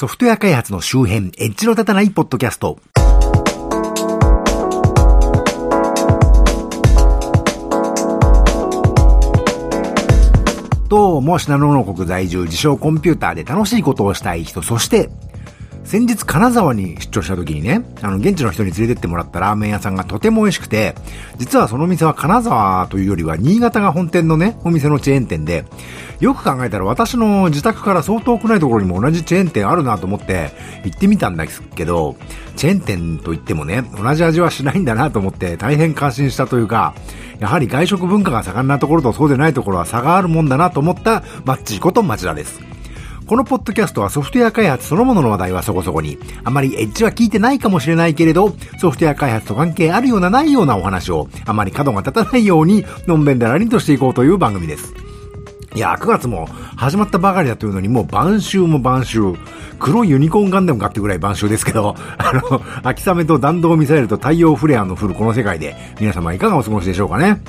ソフトウェア開発の周辺、エッジの立たないポッドキャスト。どうも、信濃の国在住、自称コンピューターで楽しいことをしたい人、そして、先日金沢に出張した時にね、あの、現地の人に連れてってもらったラーメン屋さんがとても美味しくて、実はその店は金沢というよりは新潟が本店のね、お店のチェーン店で、よく考えたら私の自宅から相当遠くないところにも同じチェーン店あるなと思って行ってみたんですけど、チェーン店といってもね、同じ味はしないんだなと思って大変感心したというか、やはり外食文化が盛んなところとそうでないところは差があるもんだなと思ったマッチこと町田です。このポッドキャストはソフトウェア開発そのものの話題はそこそこに、あまりエッジは聞いてないかもしれないけれど、ソフトウェア開発と関係あるようなないようなお話を、あまり角が立たないように、のんべんだらりんとしていこうという番組です。いや、9月も始まったばかりだというのに、もう晩秋も晩秋。黒いユニコーンガンダムかってぐらい晩秋ですけど、あの、秋雨と弾道ミサイルと太陽フレアの降るこの世界で、皆様いかがお過ごしでしょうかね。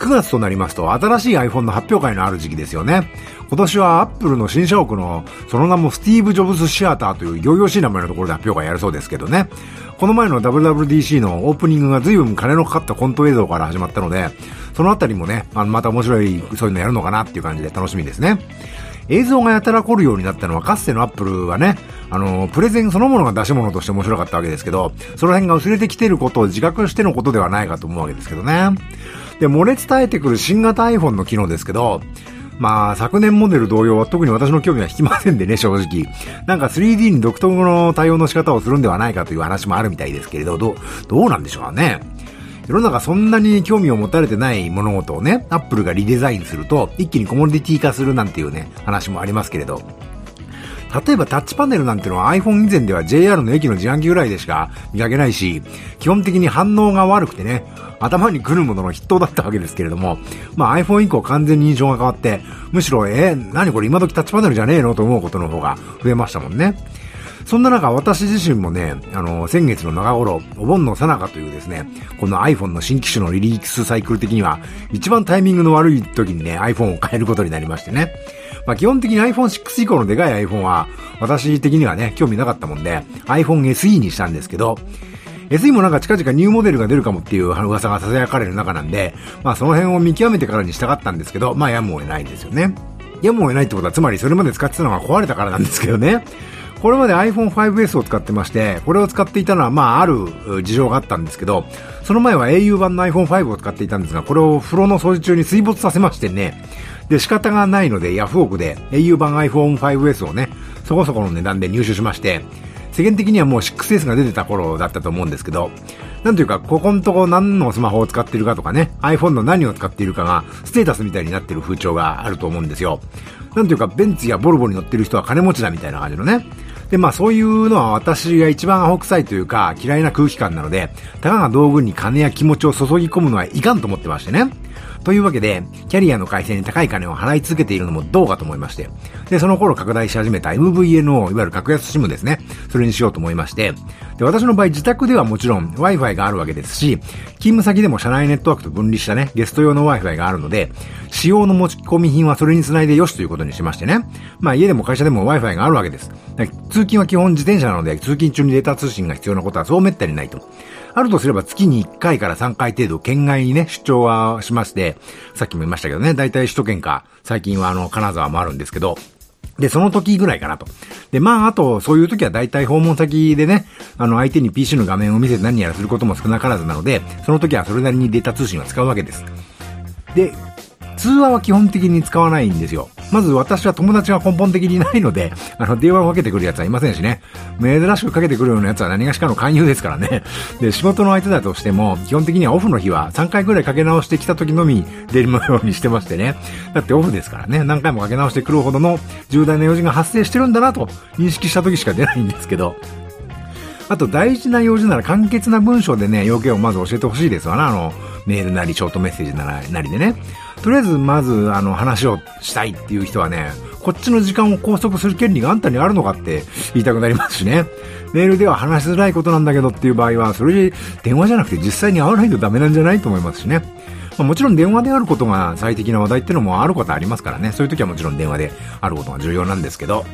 9月となりますと、新しい iPhone の発表会のある時期ですよね。今年は Apple の新社屋の、その名もスティーブ・ジョブズ・シアターという行々しい名前のところで発表会やるそうですけどね。この前の WWDC のオープニングが随分金のかかったコント映像から始まったので、そのあたりもね、あの、また面白い、そういうのやるのかなっていう感じで楽しみですね。映像がやたら凝るようになったのは、かつてのアップルはね、あの、プレゼンそのものが出し物として面白かったわけですけど、その辺が薄れてきてることを自覚してのことではないかと思うわけですけどね。で、漏れ伝えてくる新型 iPhone の機能ですけど、まあ、昨年モデル同様は特に私の興味は引きませんでね、正直。なんか 3D に独特の対応の仕方をするんではないかという話もあるみたいですけれど、どう、どうなんでしょうね。世の中そんなに興味を持たれてない物事をね、アップルがリデザインすると、一気にコモディティ化するなんていうね、話もありますけれど。例えばタッチパネルなんてのは iPhone 以前では JR の駅の自販機ぐらいでしか見かけないし、基本的に反応が悪くてね、頭に来るものの筆頭だったわけですけれども、まあ iPhone 以降完全に印象が変わって、むしろ、えー、何これ今時タッチパネルじゃねえの？と思うことの方が増えましたもんね。そんな中、私自身もね、あの、先月の長頃、お盆のさなかというですね、この iPhone の新機種のリリースサイクル的には、一番タイミングの悪い時にね、iPhone を変えることになりましてね。まあ、基本的に iPhone6 以降のでかい iPhone は、私的にはね、興味なかったもんで、iPhone SE にしたんですけど、SE もなんか近々ニューモデルが出るかもっていう噂が囁かれる中なんで、まあその辺を見極めてからにしたかったんですけど、まあやむを得ないんですよね。やむを得ないってことは、つまりそれまで使ってたのが壊れたからなんですけどね。これまで iPhone5S を使ってまして、これを使っていたのは、まあ、ある事情があったんですけど、その前は au 版の iPhone5 を使っていたんですが、これを風呂の掃除中に水没させましてね、で、仕方がないので、ヤフオクで au 版 iPhone5S をね、そこそこの値段で入手しまして、世間的にはもう 6S が出てた頃だったと思うんですけど、なんというか、ここのとこ何のスマホを使ってるかとかね、iPhone の何を使っているかが、ステータスみたいになってる風潮があると思うんですよ。なんというか、ベンツやボルボに乗ってる人は金持ちだみたいな感じのね。で、まあそういうのは私が一番アホ臭いというか嫌いな空気感なので、たかが道具に金や気持ちを注ぎ込むのはいかんと思ってましてね。というわけで、キャリアの回線に高い金を払い続けているのもどうかと思いまして、で、その頃拡大し始めた MVNO、いわゆる格安 SIM ですね。それにしようと思いまして、で、私の場合自宅ではもちろん Wi-Fi があるわけですし、勤務先でも社内ネットワークと分離したね、ゲスト用の Wi-Fi があるので、使用の持ち込み品はそれにつないでよしということにしましてね。まあ家でも会社でも Wi-Fi があるわけです。通勤は基本自転車なので、通勤中にデータ通信が必要なことはそうめったにないと。あるとすれば月に1回から3回程度県外にね、出張はしまして、さっきも言いましたけどね、大体首都圏か、最近はあの、金沢もあるんですけど、で、その時ぐらいかなと。で、まあ、あと、そういう時は大体訪問先でね、あの、相手に PC の画面を見せて何やらすることも少なからずなので、その時はそれなりにデータ通信は使うわけです。で、通話は基本的に使わないんですよ。まず私は友達が根本的にいないので、あの、電話をかけてくる奴はいませんしね。珍しくかけてくるような奴は何がしかの勧誘ですからね。で、仕事の相手だとしても、基本的にはオフの日は3回くらいかけ直してきた時のみ出るようにしてましてね。だってオフですからね。何回もかけ直してくるほどの重大な用事が発生してるんだなと認識した時しか出ないんですけど。あと大事な用事なら簡潔な文章でね、要件をまず教えてほしいですわな。あの、メールなりショートメッセージなりでね。とりあえずまずあの話をしたいっていう人はね、こっちの時間を拘束する権利があんたにあるのかって言いたくなりますしね。メールでは話しづらいことなんだけどっていう場合は、それで電話じゃなくて実際に会わないとダメなんじゃないと思いますしね。まあ、もちろん電話であることが最適な話題ってのもあることありますからね。そういう時はもちろん電話であることが重要なんですけど、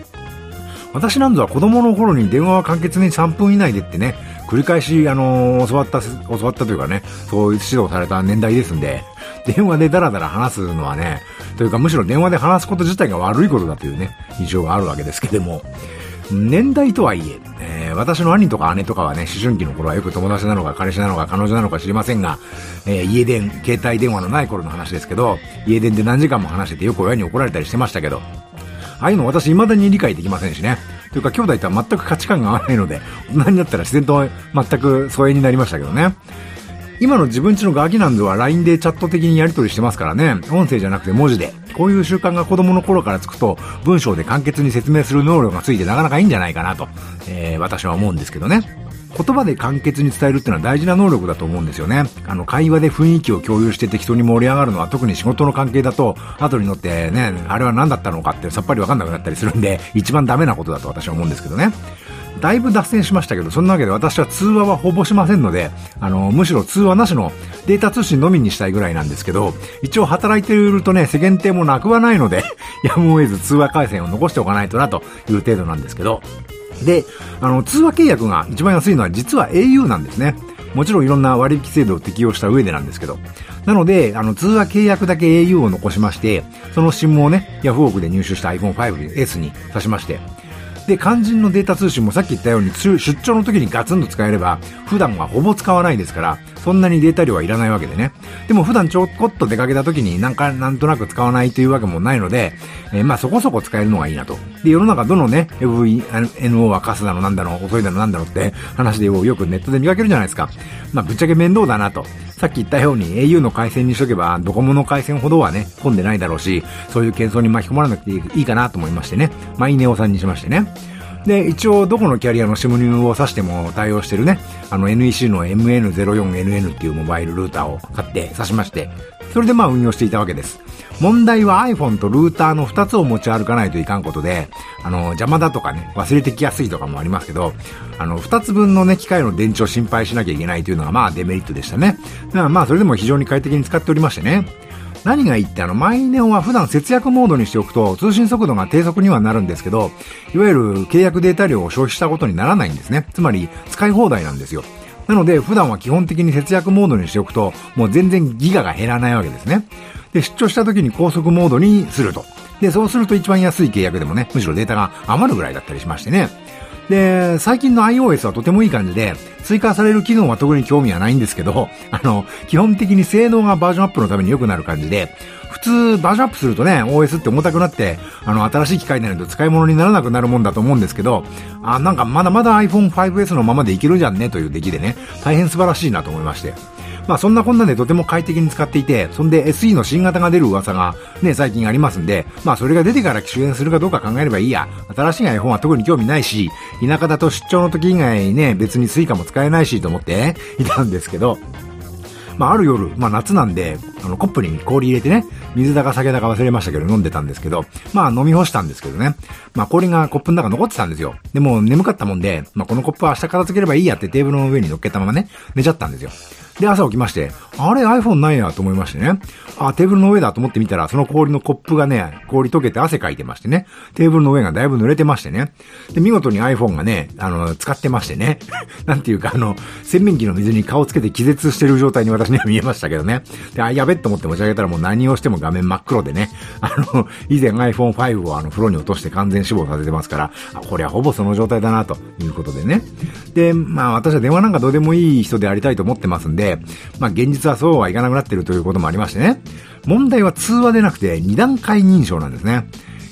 私なんぞは子供の頃に電話は簡潔に3分以内でってね、繰り返し、あの、教わった、教わったというかね、そういう指導された年代ですんで、電話でダラダラ話すのはね、というかむしろ電話で話すこと自体が悪いことだというね、印象があるわけですけども、年代とはいえ、えー、私の兄とか姉とかはね、思春期の頃はよく友達なのか彼氏なのか彼女なのか知りませんが、えー、家電、携帯電話のない頃の話ですけど、家電で何時間も話しててよく親に怒られたりしてましたけど、ああいうの私未だに理解できませんしね。というか兄弟とは全く価値観が合わないので、大人になったら自然と全く疎遠になりましたけどね。今の自分ちのガキなんぞは LINE でチャット的にやり取りしてますからね。音声じゃなくて文字で。こういう習慣が子供の頃からつくと、文章で簡潔に説明する能力がついてなかなかいいんじゃないかなと、えー、私は思うんですけどね。言葉で簡潔に伝えるっていうのは大事な能力だと思うんですよね。あの、会話で雰囲気を共有して適当に盛り上がるのは特に仕事の関係だと、後に乗ってね、あれは何だったのかってさっぱりわかんなくなったりするんで、一番ダメなことだと私は思うんですけどね。だいぶ脱線しましたけど、そんなわけで私は通話はほぼしませんので、あの、むしろ通話なしのデータ通信のみにしたいぐらいなんですけど、一応働いているとね、世間体もなくはないので、やむを得ず通話回線を残しておかないとなという程度なんですけど、で、あの、通話契約が一番安いのは実は au なんですね。もちろんいろんな割引制度を適用した上でなんですけど。なので、あの、通話契約だけ au を残しまして、その SIM をね、ヤフオクで入手した iPhone5S に挿しまして、で、肝心のデータ通信もさっき言ったように出張の時にガツンと使えれば、普段はほぼ使わないですから、そんなにデータ量はいらないわけでね。でも普段ちょこっと出かけた時になんか、なんとなく使わないというわけもないので、えー、まあそこそこ使えるのがいいなと。で、世の中どのね、FNO はカスだのなんだの、遅いだのなんだのって話でよくネットで見かけるじゃないですか。まあぶっちゃけ面倒だなと。さっき言ったように au の回線にしとけば、ドコモの回線ほどはね、混んでないだろうし、そういう喧騒に巻き込まれなくていいかなと思いましてね。マイネオさんにしましてね。で、一応どこのキャリアの SIM を挿しても対応してるね、あの NEC の MN04NN っていうモバイルルーターを買って挿しまして、それでまあ運用していたわけです。問題は iPhone とルーターの2つを持ち歩かないといかんことで、あの、邪魔だとかね、忘れてきやすいとかもありますけど、あの、2つ分のね、機械の電池を心配しなきゃいけないというのがまあデメリットでしたね。だからまあそれでも非常に快適に使っておりましてね。何がいいってあの、マイネオは普段節約モードにしておくと通信速度が低速にはなるんですけど、いわゆる契約データ量を消費したことにならないんですね。つまり、使い放題なんですよ。なので、普段は基本的に節約モードにしておくと、もう全然ギガが減らないわけですね。で、出張した時に高速モードにすると。で、そうすると一番安い契約でもね、むしろデータが余るぐらいだったりしましてね。で、最近の iOS はとてもいい感じで、追加される機能は特に興味はないんですけど、あの、基本的に性能がバージョンアップのために良くなる感じで、普通バージョンアップするとね、OS って重たくなって、あの、新しい機械になると使い物にならなくなるもんだと思うんですけど、あ、なんかまだまだ iPhone 5S のままでいけるじゃんねという出来でね、大変素晴らしいなと思いまして。まあそんなこんなでとても快適に使っていて、そんで SE の新型が出る噂がね、最近ありますんで、まあそれが出てから機種変するかどうか考えればいいや。新しい iPhone は特に興味ないし、田舎だと出張の時以外ね、別に Suica も使えないしと思って いたんですけど、まあ、ある夜、まあ、夏なんで、あの、コップに氷入れてね、水だか酒だか忘れましたけど飲んでたんですけど、まあ、飲み干したんですけどね。まあ、氷がコップの中残ってたんですよ。でも、眠かったもんで、まあ、このコップは明日片付ければいいやってテーブルの上に乗っけたままね、寝ちゃったんですよ。で、朝起きまして、あれ iPhone ないやと思いましてね。あ、テーブルの上だと思ってみたら、その氷のコップがね、氷溶けて汗かいてましてね。テーブルの上がだいぶ濡れてましてね。で、見事に iPhone がね、あの、使ってましてね。なんていうか、あの、洗面器の水に顔つけて気絶してる状態に私には見えましたけどね。で、あ、やべっと思って持ち上げたらもう何をしても画面真っ黒でね。あの、以前 iPhone5 をあの、風呂に落として完全死亡させてますから、あ、これはほぼその状態だな、ということでね。で、まあ私は電話なんかどうでもいい人でありたいと思ってますんで、でまあ現実はそうはいかなくなっているということもありましてね。問題は通話でなくて二段階認証なんですね。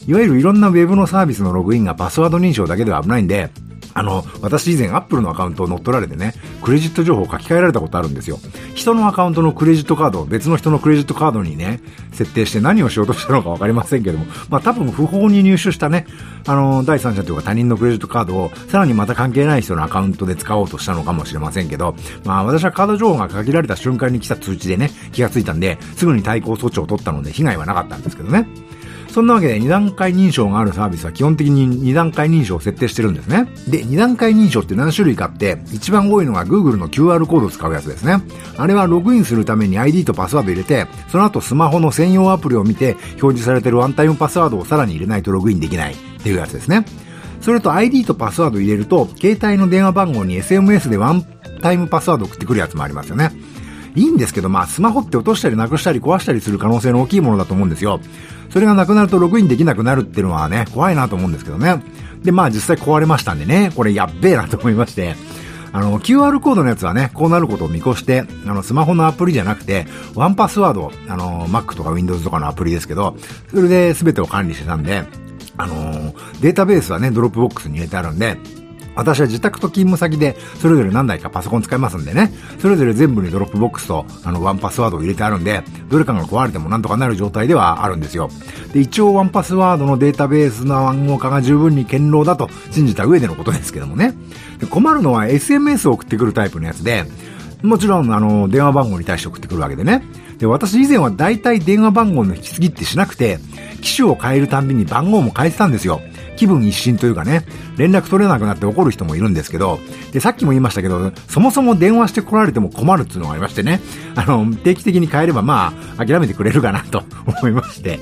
いわゆるいろんなウェブのサービスのログインがパスワード認証だけでは危ないんで、あの、私以前アップルのアカウントを乗っ取られてね、クレジット情報を書き換えられたことあるんですよ。人のアカウントのクレジットカードを別の人のクレジットカードにね、設定して何をしようとしたのかわかりませんけども、まあ多分不法に入手したね、あの、第三者というか他人のクレジットカードをさらにまた関係ない人のアカウントで使おうとしたのかもしれませんけど、まあ私はカード情報が限られた瞬間に来た通知でね、気がついたんで、すぐに対抗措置を取ったので被害はなかったんですけどね。そんなわけで2段階認証があるサービスは基本的に2段階認証を設定してるんですね。で、2段階認証って何種類かって、一番多いのが Google の QR コードを使うやつですね。あれはログインするために ID とパスワード入れて、その後スマホの専用アプリを見て表示されてるワンタイムパスワードをさらに入れないとログインできないっていうやつですね。それと ID とパスワード入れると、携帯の電話番号に SMS でワンタイムパスワード送ってくるやつもありますよね。いいんですけど、まあ、スマホって落としたりなくしたり壊したりする可能性の大きいものだと思うんですよ。それがなくなるとログインできなくなるっていうのはね、怖いなと思うんですけどね。で、まあ実際壊れましたんでね、これやっべえなと思いまして、あの、QR コードのやつはね、こうなることを見越して、あの、スマホのアプリじゃなくて、ワンパスワード、あの、Mac とか Windows とかのアプリですけど、それで全てを管理してたんで、あの、データベースはね、 Dropbox に入れてあるんで、私は自宅と勤務先で、それぞれ何台かパソコン使いますんでね、それぞれ全部に Dropbox と、あの、1Password を入れてあるんで、どれかが壊れてもなんとかなる状態ではあるんですよ。で、一応1Password のデータベースの暗号化が十分に堅牢だと信じた上でのことですけどもね。で困るのは SMS を送ってくるタイプのやつで、もちろん、あの、電話番号に対して送ってくるわけでね。で、私以前は大体電話番号の引き継ぎってしなくて、機種を変えるたんびに番号も変えてたんですよ。気分一新というかね、連絡取れなくなって怒る人もいるんですけど、で、さっきも言いましたけど、そもそも電話して来られても困るっていうのがありましてね、あの、定期的に変えればまあ、諦めてくれるかなと思いまして。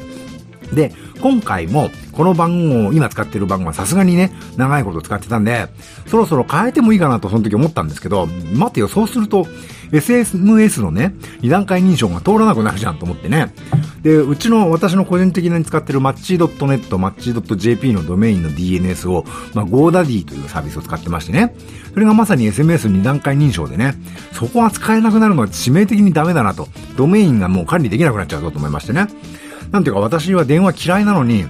で、今回もこの番号を、今使ってる番号はさすがにね、長いこと使ってたんで、そろそろ変えてもいいかなとその時思ったんですけど、待てよ、そうすると、SMS のね、二段階認証が通らなくなるじゃんと思ってね。で、うちの私の個人的に使ってるマッチ .net、マッチ .jp のドメインの DNS を、まあ、GoDaddy というサービスを使ってましてね。それがまさに SMS 二段階認証でね、そこは使えなくなるのは致命的にダメだなと。ドメインがもう管理できなくなっちゃうぞと思いましてね。なんていうか私は電話嫌いなのに、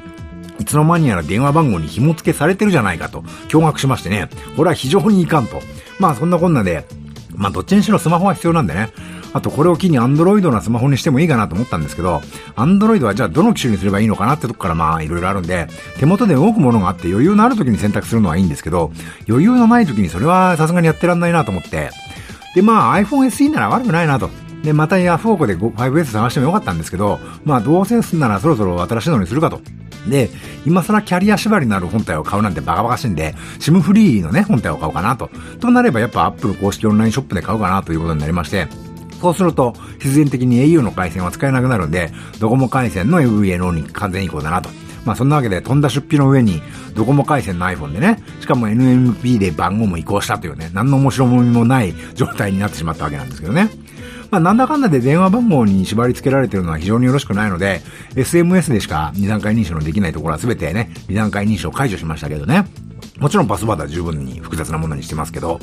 いつの間にやら電話番号に紐付けされてるじゃないかと驚愕しましてね、これは非常にいかんと。まあそんなこんなで、まあどっちにしろスマホは必要なんでね。あとこれを機に Android なスマホにしてもいいかなと思ったんですけど、Android はじゃあどの機種にすればいいのかなってとこからまあいろいろあるんで、手元で動くものがあって余裕のある時に選択するのはいいんですけど、余裕のない時にそれはさすがにやってらんないなと思って、でまあ iPhone SE なら悪くないなと。で、またヤフオクで 5S 探してもよかったんですけど、まあどうせすんならそろそろ新しいのにするかと。で、今更キャリア縛りのある本体を買うなんてバカバカしいんで、SIM フリーのね、本体を買おうかなと。となればやっぱ Apple 公式オンラインショップで買うかなということになりまして、そうすると、必然的に au の回線は使えなくなるんで、ドコモ回線の MVNO に完全移行だなと。まあそんなわけで飛んだ出費の上にドコモ回線の iPhone でね、しかも NMP で番号も移行したというね、何の面白もみもない状態になってしまったわけなんですけどね。まあ、なんだかんだで電話番号に縛り付けられてるのは非常によろしくないので、SMS でしか二段階認証のできないところは全てね、二段階認証解除しましたけどね。もちろんパスワードは十分に複雑なものにしてますけど、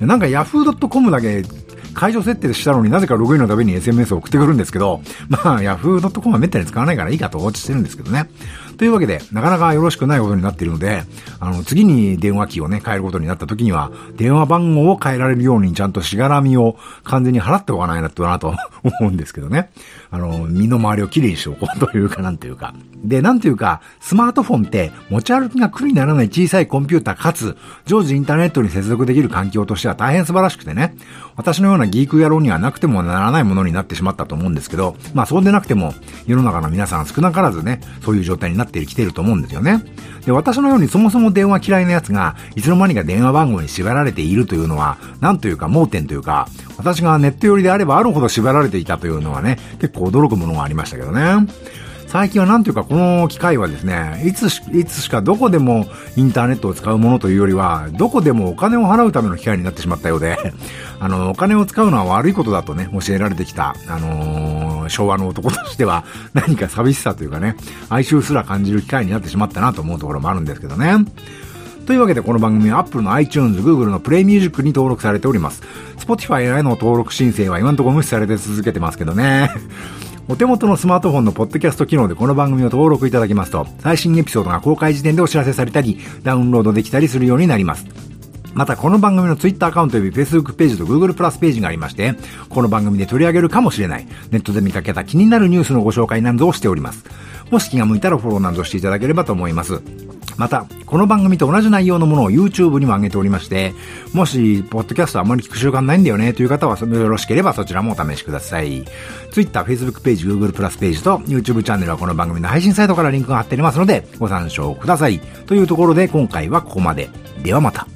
なんか yahoo.com だけ解除設定したのになぜかログインのために SMS を送ってくるんですけど、まあ yahoo.com はめったに使わないからいいかと放置してるんですけどね。というわけで、なかなかよろしくないことになっているので、あの、次に電話機をね、変えることになった時には、電話番号を変えられるようにちゃんとしがらみを完全に払っておかないなとなと思うんですけどね。あの、身の回りをきれいにしておこうというか、なんていうか。で、なんていうか、スマートフォンって持ち歩きが苦にならない小さいコンピューターかつ、常時インターネットに接続できる環境としては大変素晴らしくてね、私のようなギーク野郎にはなくてもならないものになってしまったと思うんですけど、まあそうでなくても、世の中の皆さん少なからずね、そういう状態になってきていると思うんですよね。で、私のようにそもそも電話嫌いな奴が、いつの間にか電話番号に縛られているというのは、なんというか盲点というか、私がネット寄りであればあるほど縛られていたというのはね、結構驚くものがありましたけどね。最近はなんというかこの機械はですね、いつし、いつしかどこでもインターネットを使うものというよりは、どこでもお金を払うための機械になってしまったようで、あの、お金を使うのは悪いことだとね、教えられてきた、あのー、昭和の男としては、何か寂しさというかね、哀愁すら感じる機会になってしまったなと思うところもあるんですけどね。というわけでこの番組は Apple の iTunes、Google の Play Music に登録されております。Spotify への登録申請は今のところ無視されて続けてますけどね。お手元のスマートフォンのポッドキャスト機能でこの番組を登録いただきますと、最新エピソードが公開時点でお知らせされたり、ダウンロードできたりするようになります。また、この番組の Twitter アカウント及び Facebook ページと Google プラスページがありまして、この番組で取り上げるかもしれない、ネットで見かけた気になるニュースのご紹介などをしております。もし気が向いたらフォローなどしていただければと思います。また、この番組と同じ内容のものを YouTube にも上げておりまして、もし、ポッドキャストあまり聞く習慣ないんだよねという方は、よろしければそちらもお試しください。Twitter、Facebook ページ、Google プラスページと YouTube チャンネルはこの番組の配信サイトからリンクが貼ってありますので、ご参照ください。というところで今回はここまで。ではまた。